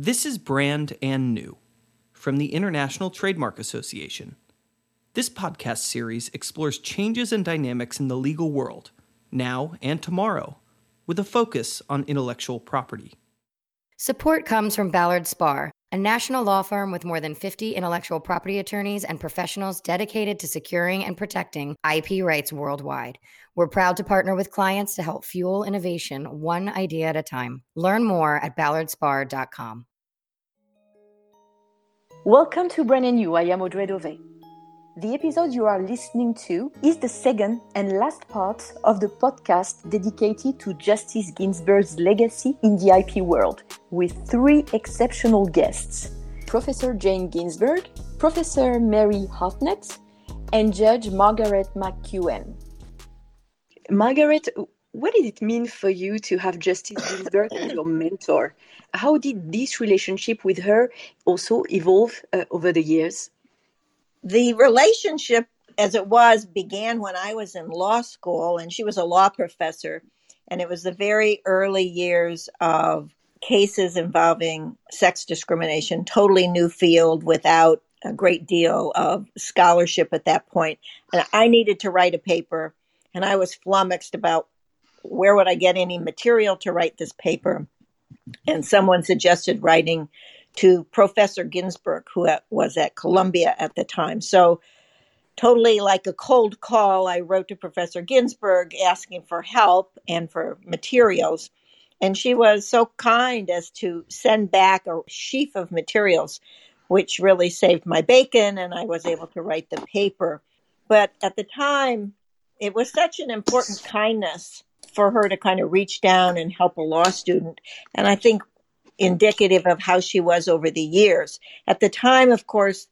This is Brand and New from the International Trademark Association. This podcast series explores changes and dynamics in the legal world, now and tomorrow, with a focus on intellectual property. Support comes from Ballard Spahr, a national law firm with more than 50 intellectual property attorneys and professionals dedicated to securing and protecting IP rights worldwide. We're proud to partner with clients to help fuel innovation one idea at a time. Learn more at ballardspahr.com. Welcome to Brand New. I am Audrey Dove. The episode you are listening to is the second and last part of the podcast dedicated to Justice Ginsburg's legacy in the IP world, with three exceptional guests Professor Jane Ginsburg, Professor Mary Hartnett, and Judge Margaret McKeown. Margaret, what did it mean for you to have Justice Ginsburg as your mentor? How did this relationship with her also evolve uh, over the years? The relationship, as it was, began when I was in law school, and she was a law professor. And it was the very early years of cases involving sex discrimination, totally new field without a great deal of scholarship at that point. And I needed to write a paper and I was flummoxed about where would I get any material to write this paper. And someone suggested writing to Professor Ginsburg, who was at Columbia at the time. So, totally like a cold call, I wrote to Professor Ginsburg asking for help and for materials. And she was so kind as to send back a sheaf of materials, which really saved my bacon, and I was able to write the paper. But at the time, it was such an important kindness for her to kind of reach down and help a law student. And I think indicative of how she was over the years. At the time, of course,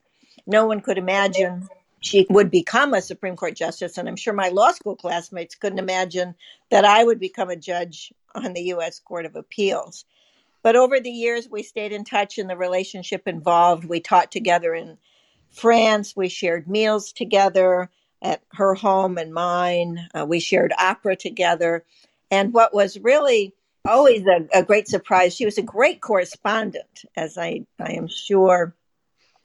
no one could imagine she would become a Supreme Court justice. And I'm sure my law school classmates couldn't imagine that I would become a judge on the U.S. Court of Appeals. But over the years, we stayed in touch and the relationship involved. We taught together in France, we shared meals together at her home and mine. Uh, we shared opera together. And what was really always a, a, great surprise, she was a great correspondent, as I, I am sure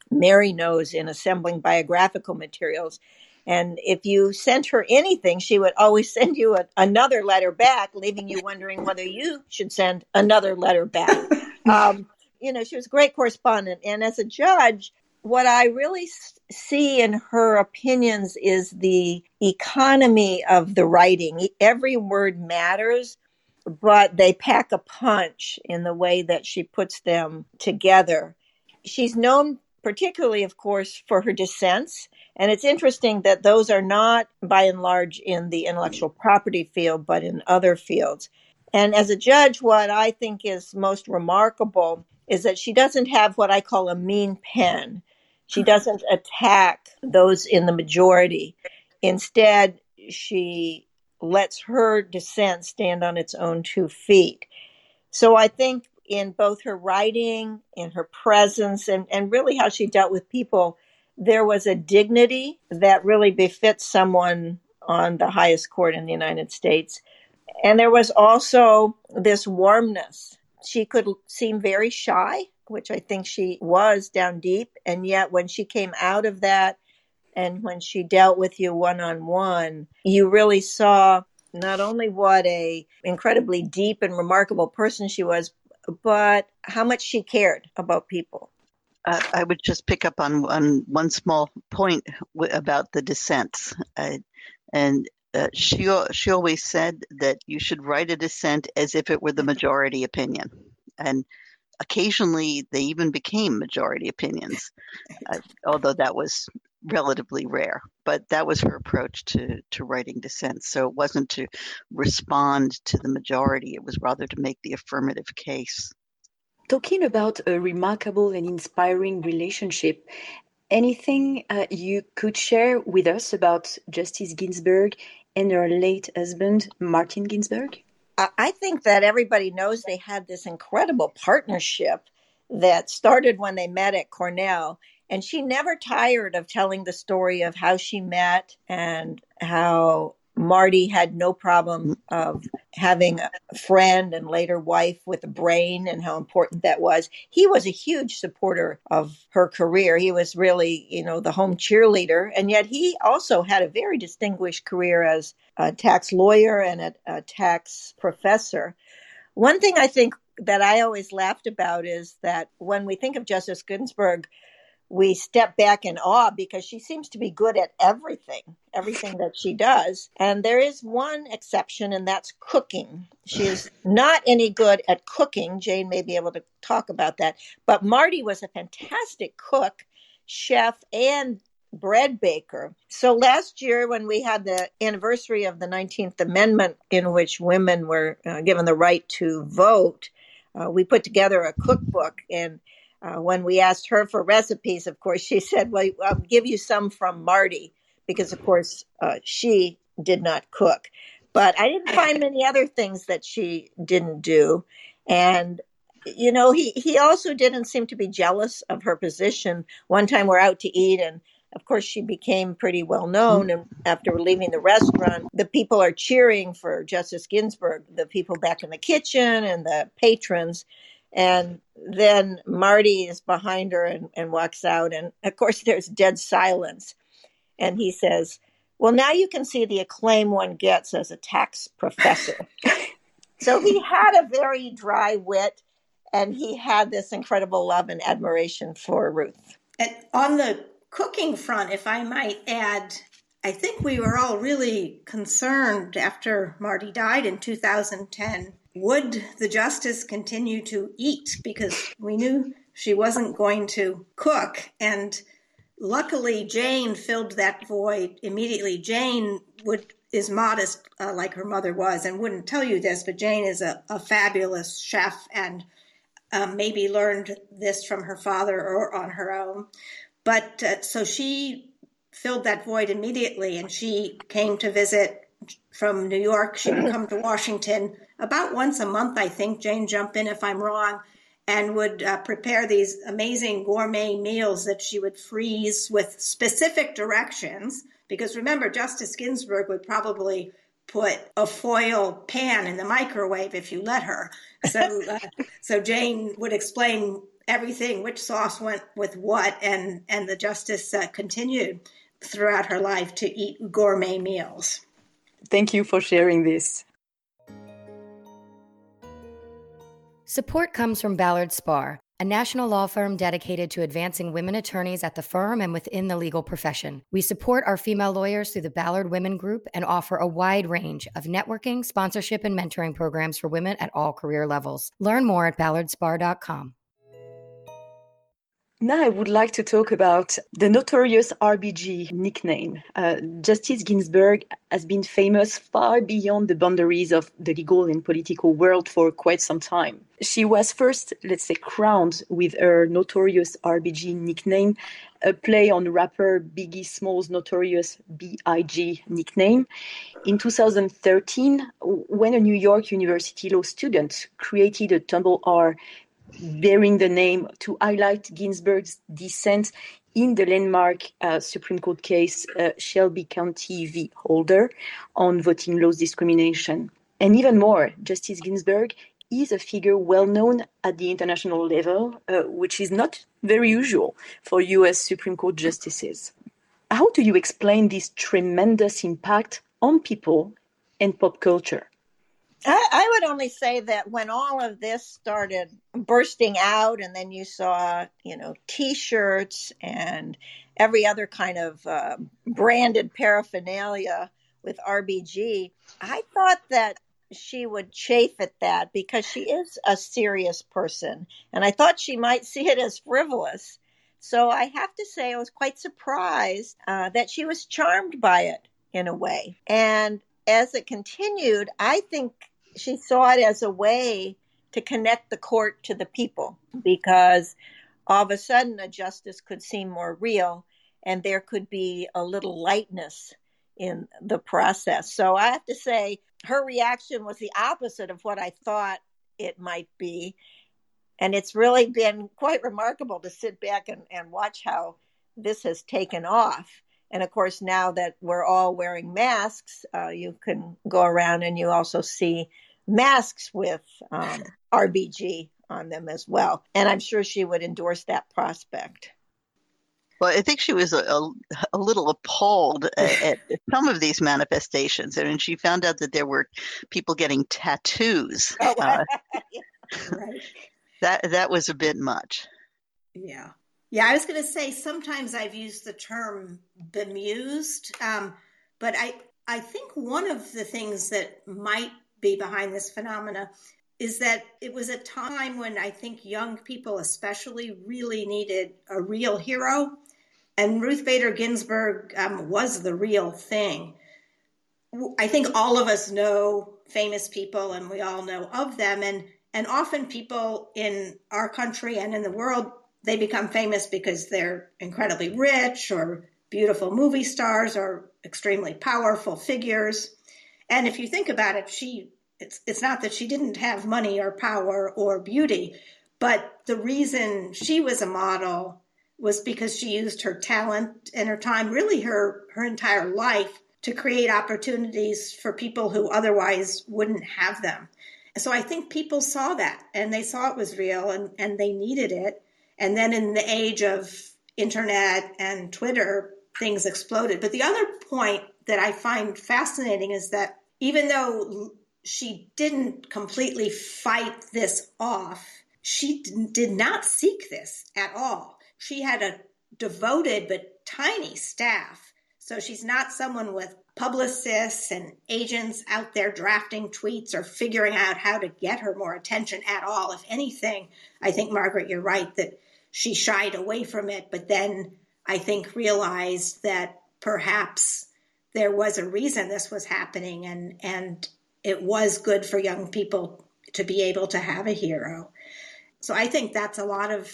Mary knows in assembling biographical materials. And if you sent her anything, she would always send you a, another letter back, leaving you wondering whether you should send another letter back. Um, you know, she was a great correspondent. And as a judge, what I really see in her opinions is the economy of the writing. Every word matters, but they pack a punch in the way that she puts them together. She's known particularly, of course, for her dissents. And it's interesting that those are not, by and large, in the intellectual property field, but in other fields. And as a judge, what I think is most remarkable is that she doesn't have what I call a mean pen. She doesn't attack those in the majority. Instead, she lets her dissent stand on its own two feet. So I think in both her writing, in her presence, and, and really how she dealt with people, there was a dignity that really befits someone on the highest court in the United States. And there was also this warmness. She could seem very shy, which I think she was down deep. And yet, when she came out of that and when she dealt with you one on one, you really saw not only what a incredibly deep and remarkable person she was, but how much she cared about people. Uh, I would just pick up on, on one small point w- about the dissents. And uh, she, she always said that you should write a dissent as if it were the majority opinion. And occasionally they even became majority opinions, uh, although that was relatively rare. But that was her approach to, to writing dissent. So it wasn't to respond to the majority, it was rather to make the affirmative case. Talking about a remarkable and inspiring relationship, anything uh, you could share with us about Justice Ginsburg and her late husband, Martin Ginsburg? I think that everybody knows they had this incredible partnership that started when they met at Cornell. And she never tired of telling the story of how she met and how Marty had no problem mm. of having a friend and later wife with a brain and how important that was. He was a huge supporter of her career. He was really, you know, the home cheerleader. And yet he also had a very distinguished career as a tax lawyer and a, a tax professor. One thing I think that I always laughed about is that when we think of Justice Ginsburg, we step back in awe because she seems to be good at everything, everything that she does. And there is one exception, and that's cooking. She is not any good at cooking. Jane may be able to talk about that. But Marty was a fantastic cook, chef, and bread baker. So last year, when we had the anniversary of the 19th Amendment, in which women were uh, given the right to vote, uh, we put together a cookbook and uh, when we asked her for recipes, of course, she said, Well, I'll give you some from Marty, because, of course, uh, she did not cook. But I didn't find many other things that she didn't do. And, you know, he, he also didn't seem to be jealous of her position. One time we're out to eat, and of course, she became pretty well known. And after leaving the restaurant, the people are cheering for Justice Ginsburg, the people back in the kitchen and the patrons. And then Marty is behind her and, and walks out. And of course, there's dead silence. And he says, Well, now you can see the acclaim one gets as a tax professor. so he had a very dry wit and he had this incredible love and admiration for Ruth. And on the cooking front, if I might add, I think we were all really concerned after Marty died in 2010 would the justice continue to eat? Because we knew she wasn't going to cook. And luckily, Jane filled that void immediately. Jane would is modest uh, like her mother was and wouldn't tell you this, but Jane is a, a fabulous chef and um, maybe learned this from her father or on her own. But uh, so she filled that void immediately and she came to visit from New York. She would come to Washington about once a month, I think. Jane, jump in if I'm wrong, and would uh, prepare these amazing gourmet meals that she would freeze with specific directions. Because remember, Justice Ginsburg would probably put a foil pan in the microwave if you let her. So, uh, so Jane would explain everything, which sauce went with what, and and the justice uh, continued throughout her life to eat gourmet meals. Thank you for sharing this. Support comes from Ballard Spahr, a national law firm dedicated to advancing women attorneys at the firm and within the legal profession. We support our female lawyers through the Ballard Women Group and offer a wide range of networking, sponsorship, and mentoring programs for women at all career levels. Learn more at ballardspahr.com. Now, I would like to talk about the notorious RBG nickname. Uh, Justice Ginsburg has been famous far beyond the boundaries of the legal and political world for quite some time. She was first, let's say, crowned with her notorious RBG nickname, a play on rapper Biggie Smalls' notorious B.I.G. nickname. In 2013, when a New York University law student created a Tumblr bearing the name to highlight Ginsburg's dissent in the landmark uh, Supreme Court case uh, Shelby County v. Holder on voting laws discrimination. And even more, Justice Ginsburg is a figure well known at the international level, uh, which is not very usual for US Supreme Court justices. How do you explain this tremendous impact on people and pop culture? I, I, would only say that when all of this started bursting out, and then you saw, you know, T-shirts and every other kind of uh, branded paraphernalia with RBG, I thought that she would chafe at that because she is a serious person, and I thought she might see it as frivolous. So I have to say, I was quite surprised uh, that she was charmed by it in a way. And as it continued, I think she saw it as a way to connect the court to the people because all of a sudden a justice could seem more real and there could be a little lightness in the process. So I have to say, her reaction was the opposite of what I thought it might be. And it's really been quite remarkable to sit back and, and watch how this has taken off. And of course, now that we're all wearing masks, uh, you can go around and you also see masks with um, RBG on them as well. And I'm sure she would endorse that prospect. Well, I think she was a, a, a little appalled at, at, some of these manifestations. and she found out that there were people getting tattoos. Oh, uh, right. That that was a bit much. Yeah. Yeah, I was going to say sometimes I've used the term bemused, um, but I I think one of the things that might be behind this phenomena is that it was a time when I think young people, especially, really needed a real hero, and Ruth Bader Ginsburg um, was the real thing. I think all of us know famous people, and we all know of them, and and often people in our country and in the world they become famous because they're incredibly rich or beautiful movie stars or extremely powerful figures. And if you think about it, she it's it's not that she didn't have money or power or beauty, but the reason she was a model was because she used her talent and her time, really her her entire life to create opportunities for people who otherwise wouldn't have them. So I think people saw that and they saw it was real and, and they needed it. And then in the age of internet and Twitter, things exploded. But the other point that I find fascinating is that even though she didn't completely fight this off, she did not seek this at all. She had a devoted but tiny staff. So she's not someone with publicists and agents out there drafting tweets or figuring out how to get her more attention at all. If anything, I think, Margaret, you're right that she shied away from it, but then I think realized that perhaps there was a reason this was happening and and it was good for young people to be able to have a hero. So I think that's a lot of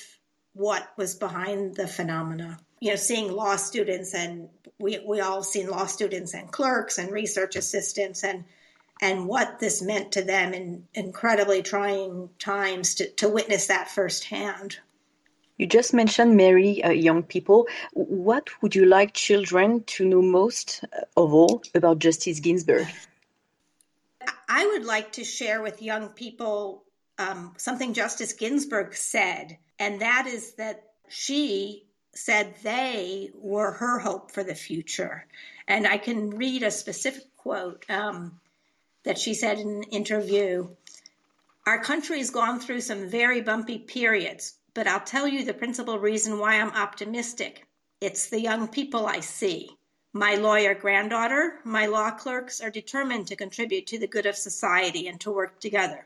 what was behind the phenomena. You know, seeing law students and we we all seen law students and clerks and research assistants and and what this meant to them in incredibly trying times to, to witness that firsthand. You just mentioned Mary, uh, young people. What would you like children to know most uh, of all about Justice Ginsburg? I would like to share with young people um, something Justice Ginsburg said, and that is that she said they were her hope for the future. And I can read a specific quote um, that she said in an interview. Our country has gone through some very bumpy periods, but I'll tell you the principal reason why I'm optimistic. It's the young people I see. My lawyer granddaughter, my law clerks are determined to contribute to the good of society and to work together.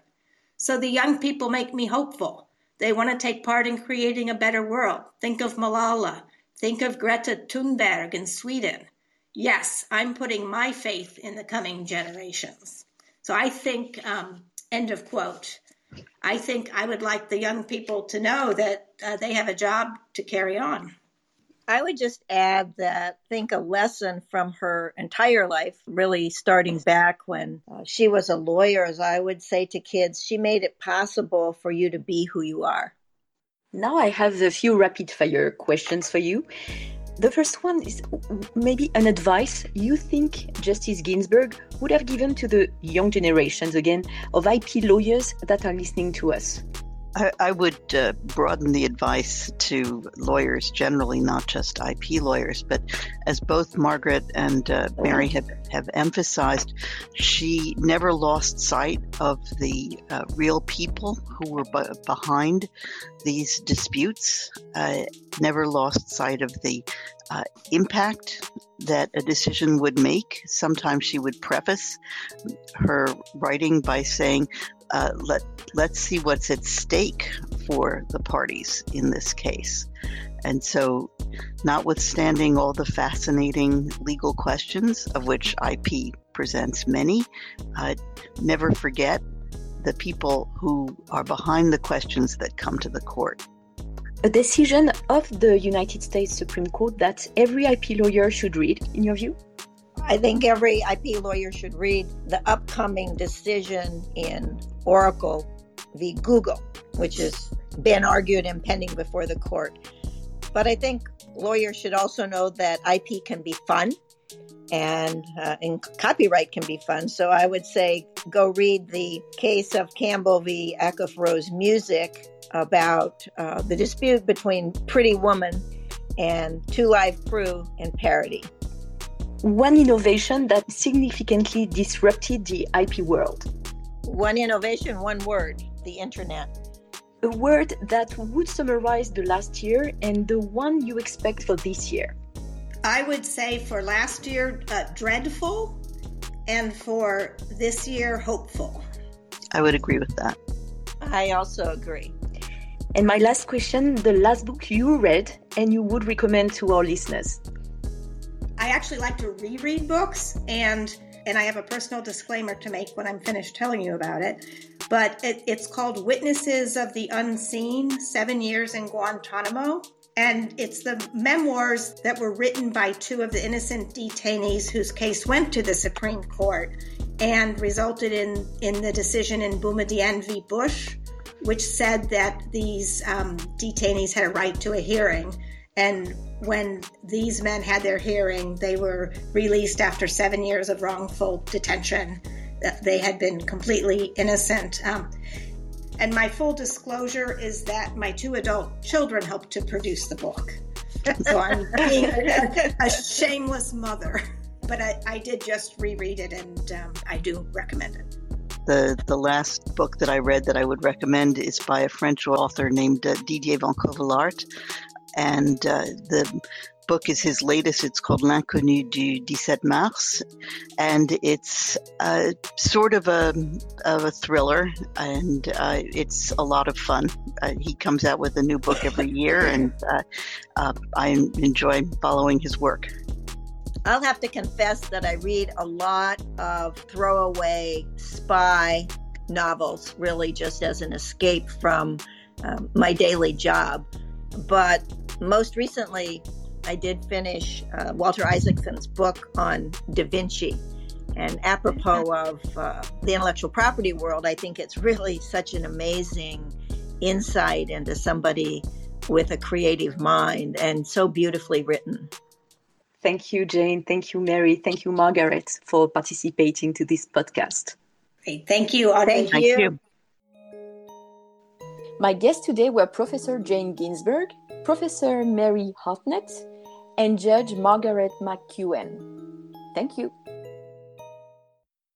So the young people make me hopeful. They want to take part in creating a better world. Think of Malala. Think of Greta Thunberg in Sweden. Yes, I'm putting my faith in the coming generations. So I think, um, end of quote. I think I would like the young people to know that uh, they have a job to carry on. I would just add that I think a lesson from her entire life, really starting back when uh, she was a lawyer, as I would say to kids, she made it possible for you to be who you are. Now I have a few rapid fire questions for you. The first one is maybe an advice you think Justice Ginsburg would have given to the young generations, again, of IP lawyers that are listening to us. I, I would uh, broaden the advice to lawyers generally, not just IP lawyers, but as both Margaret and uh, Mary have, have emphasized, she never lost sight of the uh, real people who were b- behind these disputes, uh, never lost sight of the uh, impact that a decision would make. Sometimes she would preface her writing by saying, uh, let let's see what's at stake for the parties in this case. And so, notwithstanding all the fascinating legal questions, of which IP presents many, uh, never forget the people who are behind the questions that come to the court. A decision of the United States Supreme Court that every IP lawyer should read, in your view? I think every IP lawyer should read the upcoming decision in Oracle v. Google, which has been argued and pending before the court. But I think lawyers should also know that IP can be fun and, uh, and copyright can be fun. So I would say go read the case of Campbell v. Acuff Rose Music about uh, the dispute between Pretty Woman and Two Live Crew and Parody. One innovation that significantly disrupted the IP world. One innovation, one word the internet. A word that would summarize the last year and the one you expect for this year. I would say for last year, uh, dreadful, and for this year, hopeful. I would agree with that. I also agree. And my last question the last book you read and you would recommend to our listeners? I actually like to reread books and and I have a personal disclaimer to make when I'm finished telling you about it. But it, it's called Witnesses of the Unseen Seven Years in Guantanamo. And it's the memoirs that were written by two of the innocent detainees whose case went to the Supreme Court and resulted in, in the decision in Boumediene v. Bush which said that these um, detainees had a right to a hearing. And when these men had their hearing, they were released after seven years of wrongful detention. They had been completely innocent. Um, and my full disclosure is that my two adult children helped to produce the book. So I'm being a, a shameless mother. But I, I, did just reread it and um, I do recommend it. The, the last book that I read that I would recommend is by a French author named uh, Didier van Cauwelaert. And uh, the book is his latest. It's called L'inconnu du 17 Mars. And it's uh, sort of a, of a thriller, and uh, it's a lot of fun. Uh, he comes out with a new book every year, and uh, uh, I enjoy following his work. I'll have to confess that I read a lot of throwaway spy novels, really just as an escape from um, my daily job. But most recently, I did finish uh, Walter Isaacson's book on Da Vinci. And apropos of uh, the intellectual property world, I think it's really such an amazing insight into somebody with a creative mind and so beautifully written. Thank you, Jane. Thank you, Mary. Thank you, Margaret, for participating to this podcast. Great. Thank you, Audrey. Thank, you. you. My guests today were Professor Jane Ginsburg, Professor Mary Hartnett, and Judge Margaret McKeown. Thank you.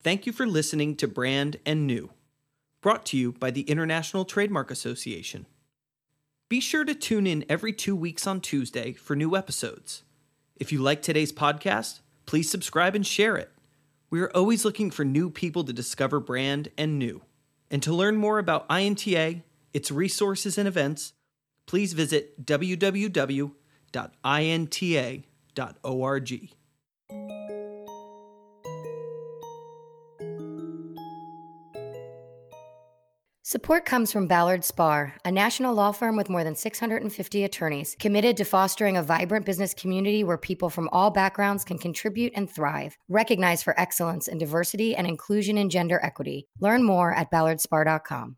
Thank you for listening to Brand and New, brought to you by the International Trademark Association. Be sure to tune in every two weeks on Tuesday for new episodes. If you like today's podcast, please subscribe and share it. We are always looking for new people to discover brand and new. And to learn more about INTA, its resources and events, please visit www.inta.org. Support comes from Ballard Spahr, a national law firm with more than 650 attorneys committed to fostering a vibrant business community where people from all backgrounds can contribute and thrive. Recognized for excellence in diversity and inclusion in gender equity. Learn more at ballardspahr.com.